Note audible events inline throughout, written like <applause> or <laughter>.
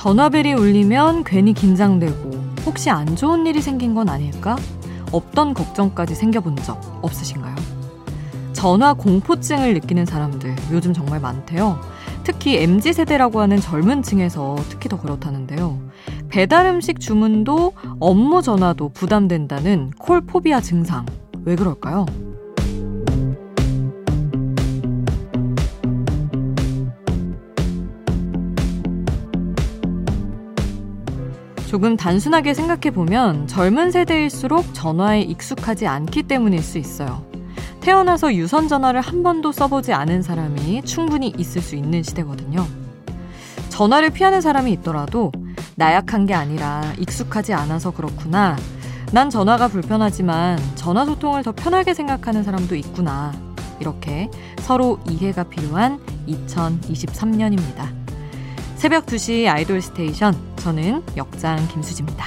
전화벨이 울리면 괜히 긴장되고 혹시 안 좋은 일이 생긴 건 아닐까? 없던 걱정까지 생겨본 적 없으신가요? 전화 공포증을 느끼는 사람들 요즘 정말 많대요. 특히 MZ세대라고 하는 젊은 층에서 특히 더 그렇다는데요. 배달 음식 주문도 업무 전화도 부담된다는 콜포비아 증상. 왜 그럴까요? 조금 단순하게 생각해보면 젊은 세대일수록 전화에 익숙하지 않기 때문일 수 있어요. 태어나서 유선 전화를 한 번도 써보지 않은 사람이 충분히 있을 수 있는 시대거든요. 전화를 피하는 사람이 있더라도 나약한 게 아니라 익숙하지 않아서 그렇구나. 난 전화가 불편하지만 전화 소통을 더 편하게 생각하는 사람도 있구나. 이렇게 서로 이해가 필요한 2023년입니다. 새벽 2시 아이돌 스테이션. 저는 역장 김수지입니다.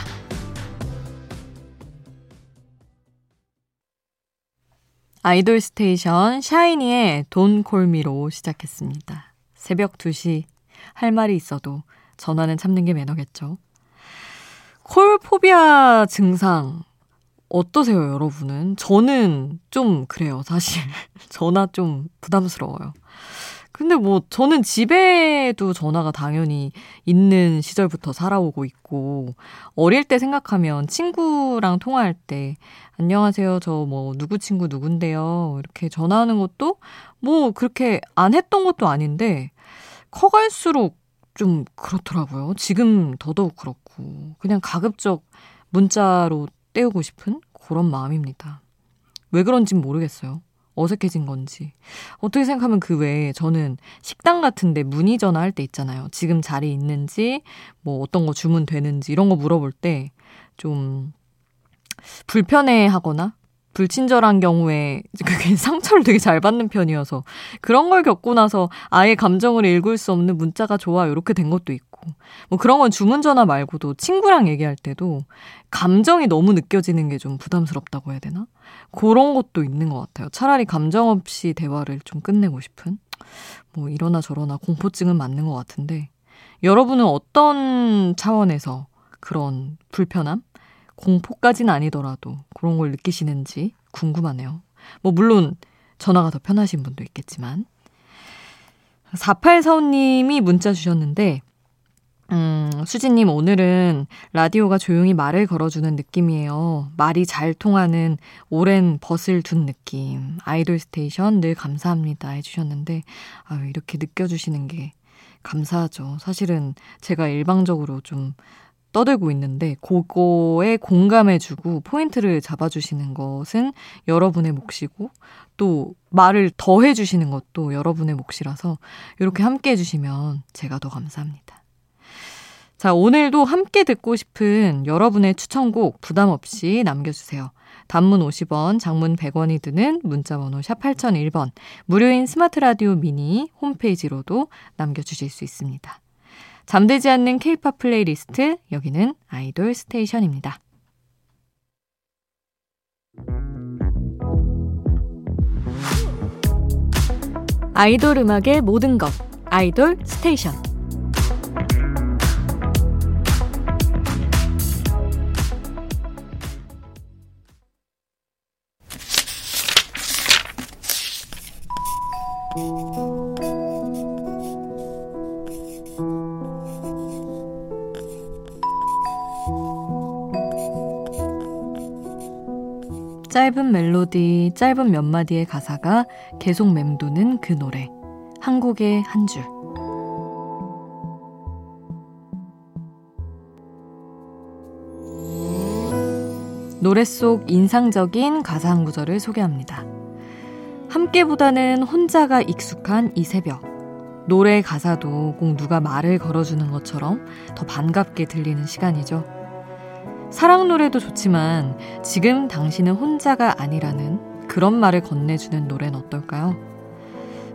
아이돌 스테이션 샤이니의 Don't Call Me로 시작했습니다. 새벽 2시 할 말이 있어도 전화는 참는 게 매너겠죠. 콜포비아 증상 어떠세요, 여러분은? 저는 좀 그래요, 사실. <laughs> 전화 좀 부담스러워요. 근데 뭐 저는 집에도 전화가 당연히 있는 시절부터 살아오고 있고 어릴 때 생각하면 친구랑 통화할 때 안녕하세요 저 뭐 누구 친구 누군데요 이렇게 전화하는 것도 뭐 그렇게 안 했던 것도 아닌데 커갈수록 좀 그렇더라고요. 지금 더더욱 그렇고 그냥 가급적 문자로 때우고 싶은 그런 마음입니다. 왜 그런진 모르겠어요. 어색해진 건지. 어떻게 생각하면 그 외에 저는 식당 같은데 문의 전화할 때 있잖아요. 지금 자리 있는지, 뭐 어떤 거 주문 되는지 이런 거 물어볼 때 좀 불편해 하거나 불친절한 경우에 그게 <laughs> 상처를 되게 잘 받는 편이어서 그런 걸 겪고 나서 아예 감정을 읽을 수 없는 문자가 좋아 이렇게 된 것도 있고 뭐 그런 건 주문 전화 말고도 친구랑 얘기할 때도 감정이 너무 느껴지는 게 좀 부담스럽다고 해야 되나? 그런 것도 있는 것 같아요. 차라리 감정 없이 대화를 좀 끝내고 싶은 뭐 이러나 저러나 공포증은 맞는 것 같은데 여러분은 어떤 차원에서 그런 불편함? 공포까지는 아니더라도 그런 걸 느끼시는지 궁금하네요. 뭐, 물론 전화가 더 편하신 분도 있겠지만. 4845님이 문자 주셨는데, 음, 수진님, 오늘은 라디오가 조용히 말을 걸어주는 느낌이에요. 말이 잘 통하는 오랜 벗을 둔 느낌. 아이돌 스테이션 늘 감사합니다. 해주셨는데, 아유, 이렇게 느껴주시는 게 감사하죠. 사실은 제가 일방적으로 좀 떠들고 있는데 그거에 공감해주고 포인트를 잡아주시는 것은 여러분의 몫이고 또 말을 더 해주시는 것도 여러분의 몫이라서 이렇게 함께 해주시면 제가 더 감사합니다. 자, 오늘도 함께 듣고 싶은 여러분의 추천곡 부담 없이 남겨주세요. 단문 50원, 장문 100원이 드는 문자번호 샵 8001번, 무료인 스마트라디오 미니 홈페이지로도 남겨주실 수 있습니다. 잠들지 않는 케이팝 플레이리스트 여기는 아이돌 스테이션입니다. 아이돌 음악의 모든 것 아이돌 스테이션 짧은 멜로디, 짧은 몇 마디의 가사가 계속 맴도는 그 노래. 한 곡의 한 줄. 노래 속 인상적인 가사 한 구절을 소개합니다. 함께보다는 혼자가 익숙한 이 새벽. 노래 가사도 꼭 누가 말을 걸어주는 것처럼 더 반갑게 들리는 시간이죠. 사랑 노래도 좋지만 지금 당신은 혼자가 아니라는 그런 말을 건네주는 노래는 어떨까요?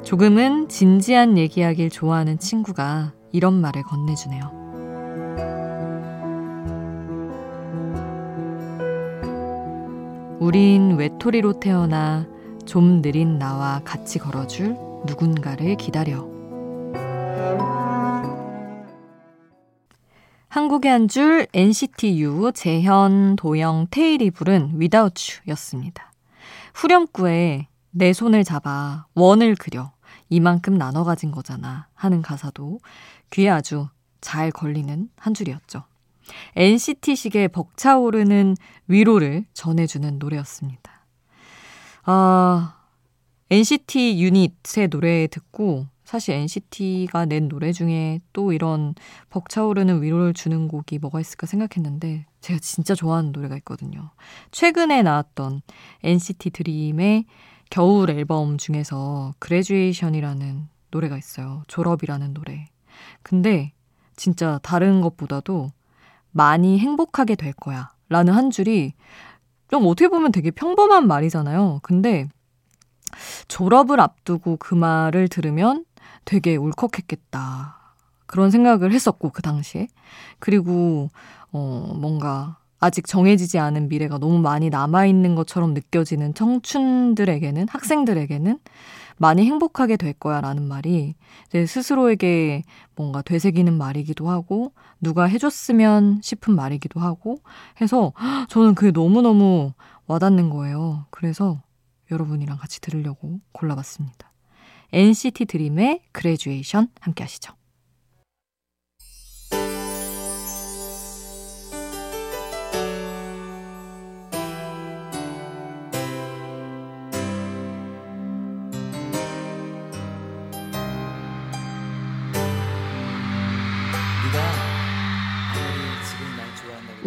조금은 진지한 얘기하길 좋아하는 친구가 이런 말을 건네주네요. 우린 외톨이로 태어나 좀 느린 나와 같이 걸어줄 누군가를 기다려. 한국의 한 줄 NCT U, 재현, 도영, 테일이 부른 Without You였습니다. 후렴구에 내 손을 잡아 원을 그려 이만큼 나눠 가진 거잖아 하는 가사도 귀에 아주 잘 걸리는 한 줄이었죠. NCT식의 벅차오르는 위로를 전해주는 노래였습니다. 아, NCT 유닛의 노래 듣고 사실 NCT가 낸 노래 중에 또 이런 벅차오르는 위로를 주는 곡이 뭐가 있을까 생각했는데 제가 진짜 좋아하는 노래가 있거든요. 최근에 나왔던 NCT 드림의 겨울 앨범 중에서 그레듀에이션이라는 노래가 있어요. 졸업이라는 노래. 근데 진짜 다른 것보다도 많이 행복하게 될 거야. 라는 한 줄이 좀 어떻게 보면 되게 평범한 말이잖아요. 근데 졸업을 앞두고 그 말을 들으면 되게 울컥했겠다. 그런 생각을 했었고, 그 당시에. 그리고, 어, 뭔가 아직 정해지지 않은 미래가 너무 많이 남아있는 것처럼 느껴지는 청춘들에게는, 학생들에게는 많이 행복하게 될 거야 라는 말이 제 스스로에게 뭔가 되새기는 말이기도 하고, 누가 해줬으면 싶은 말이기도 하고 해서 <gasps> 저는 그게 너무너무 와닿는 거예요. 그래서 여러분이랑 같이 들으려고 골라봤습니다. NCT 드림의 그레듀에이션 함께 하시죠.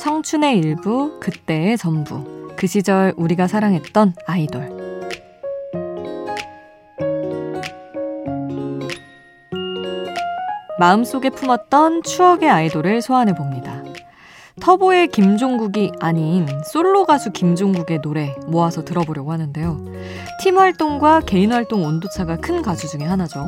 청춘의 일부, 그때의 전부. 그 시절 우리가 사랑했던 아이돌. 마음속에 품었던 추억의 아이돌을 소환해 봅니다. 터보의 김종국이 아닌 솔로 가수 김종국의 노래 모아서 들어보려고 하는데요. 팀 활동과 개인 활동 온도차가 큰 가수 중에 하나죠.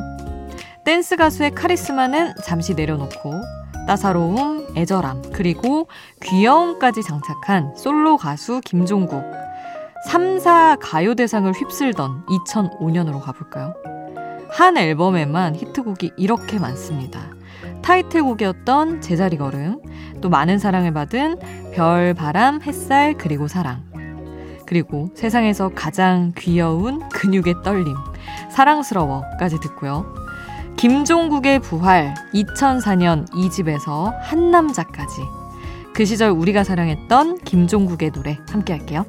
댄스 가수의 카리스마는 잠시 내려놓고 따사로움, 애절함, 그리고 귀여움까지 장착한 솔로 가수 김종국. 3, 4 가요대상을 휩쓸던 2005년으로 가볼까요? 한 앨범에만 히트곡이 이렇게 많습니다. 타이틀곡이었던 제자리 걸음, 또 많은 사랑을 받은 별, 바람, 햇살, 그리고 사랑. 그리고 세상에서 가장 귀여운 근육의 떨림, 사랑스러워까지 듣고요. 김종국의 부활 2004년 2집에서 한남자까지 그 시절 우리가 사랑했던 김종국의 노래 함께 할게요.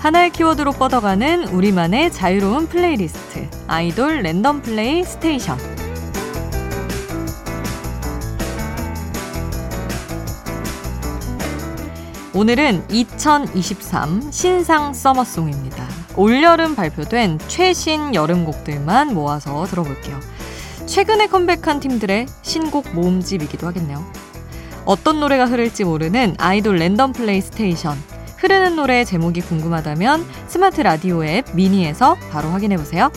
하나의 키워드로 뻗어가는 우리만의 자유로운 플레이리스트 아이돌 랜덤 플레이 스테이션 오늘은 2023 신상 서머송입니다. 올여름 발표된 최신 여름곡들만 모아서 들어볼게요. 최근에 컴백한 팀들의 신곡 모음집이기도 하겠네요. 어떤 노래가 흐를지 모르는 아이돌 랜덤 플레이 스테이션. 흐르는 노래의 제목이 궁금하다면 스마트 라디오 앱 미니에서 바로 확인해보세요.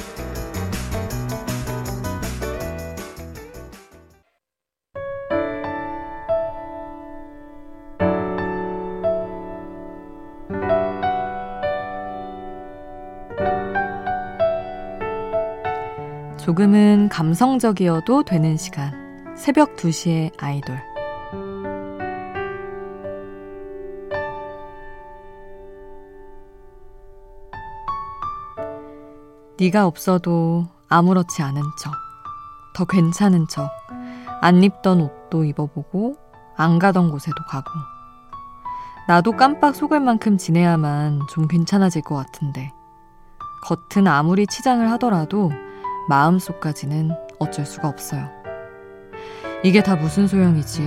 감성적이어도 되는 시간. 새벽 2시의 아이돌. 네가 없어도 아무렇지 않은 척. 더 괜찮은 척. 안 입던 옷도 입어보고 안 가던 곳에도 가고. 나도 깜빡 속을 만큼 지내야만 좀 괜찮아질 것 같은데. 겉은 아무리 치장을 하더라도 마음속까지는 어쩔 수가 없어요. 이게 다 무슨 소용이지?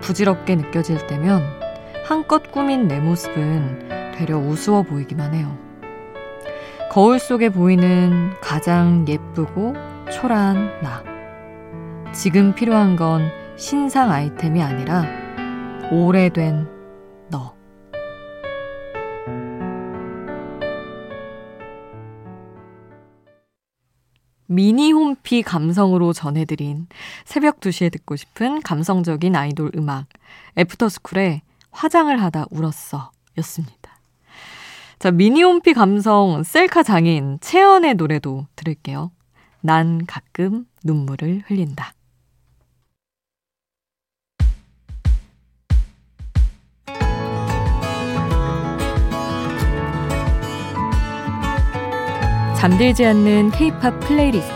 부질없게 느껴질 때면 한껏 꾸민 내 모습은 되려 우스워 보이기만 해요. 거울 속에 보이는 가장 예쁘고 초라한 나. 지금 필요한 건 신상 아이템이 아니라 오래된 너. 미니 홈피 감성으로 전해드린 새벽 2시에 듣고 싶은 감성적인 아이돌 음악 애프터스쿨의 화장을 하다 울었어 였습니다. 자, 미니 홈피 감성 셀카 장인 채연의 노래도 들을게요. 난 가끔 눈물을 흘린다. 잠들지 않는 K-팝 플레이리스트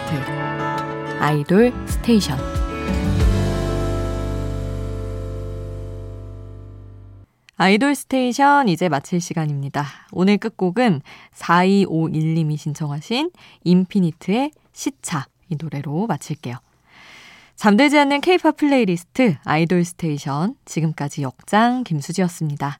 아이돌 스테이션 아이돌 스테이션 이제 마칠 시간입니다. 오늘 끝곡은 4251님이 신청하신 인피니트의 시차 이 노래로 마칠게요. 잠들지 않는 K-팝 플레이리스트 아이돌 스테이션 지금까지 역장 김수지였습니다.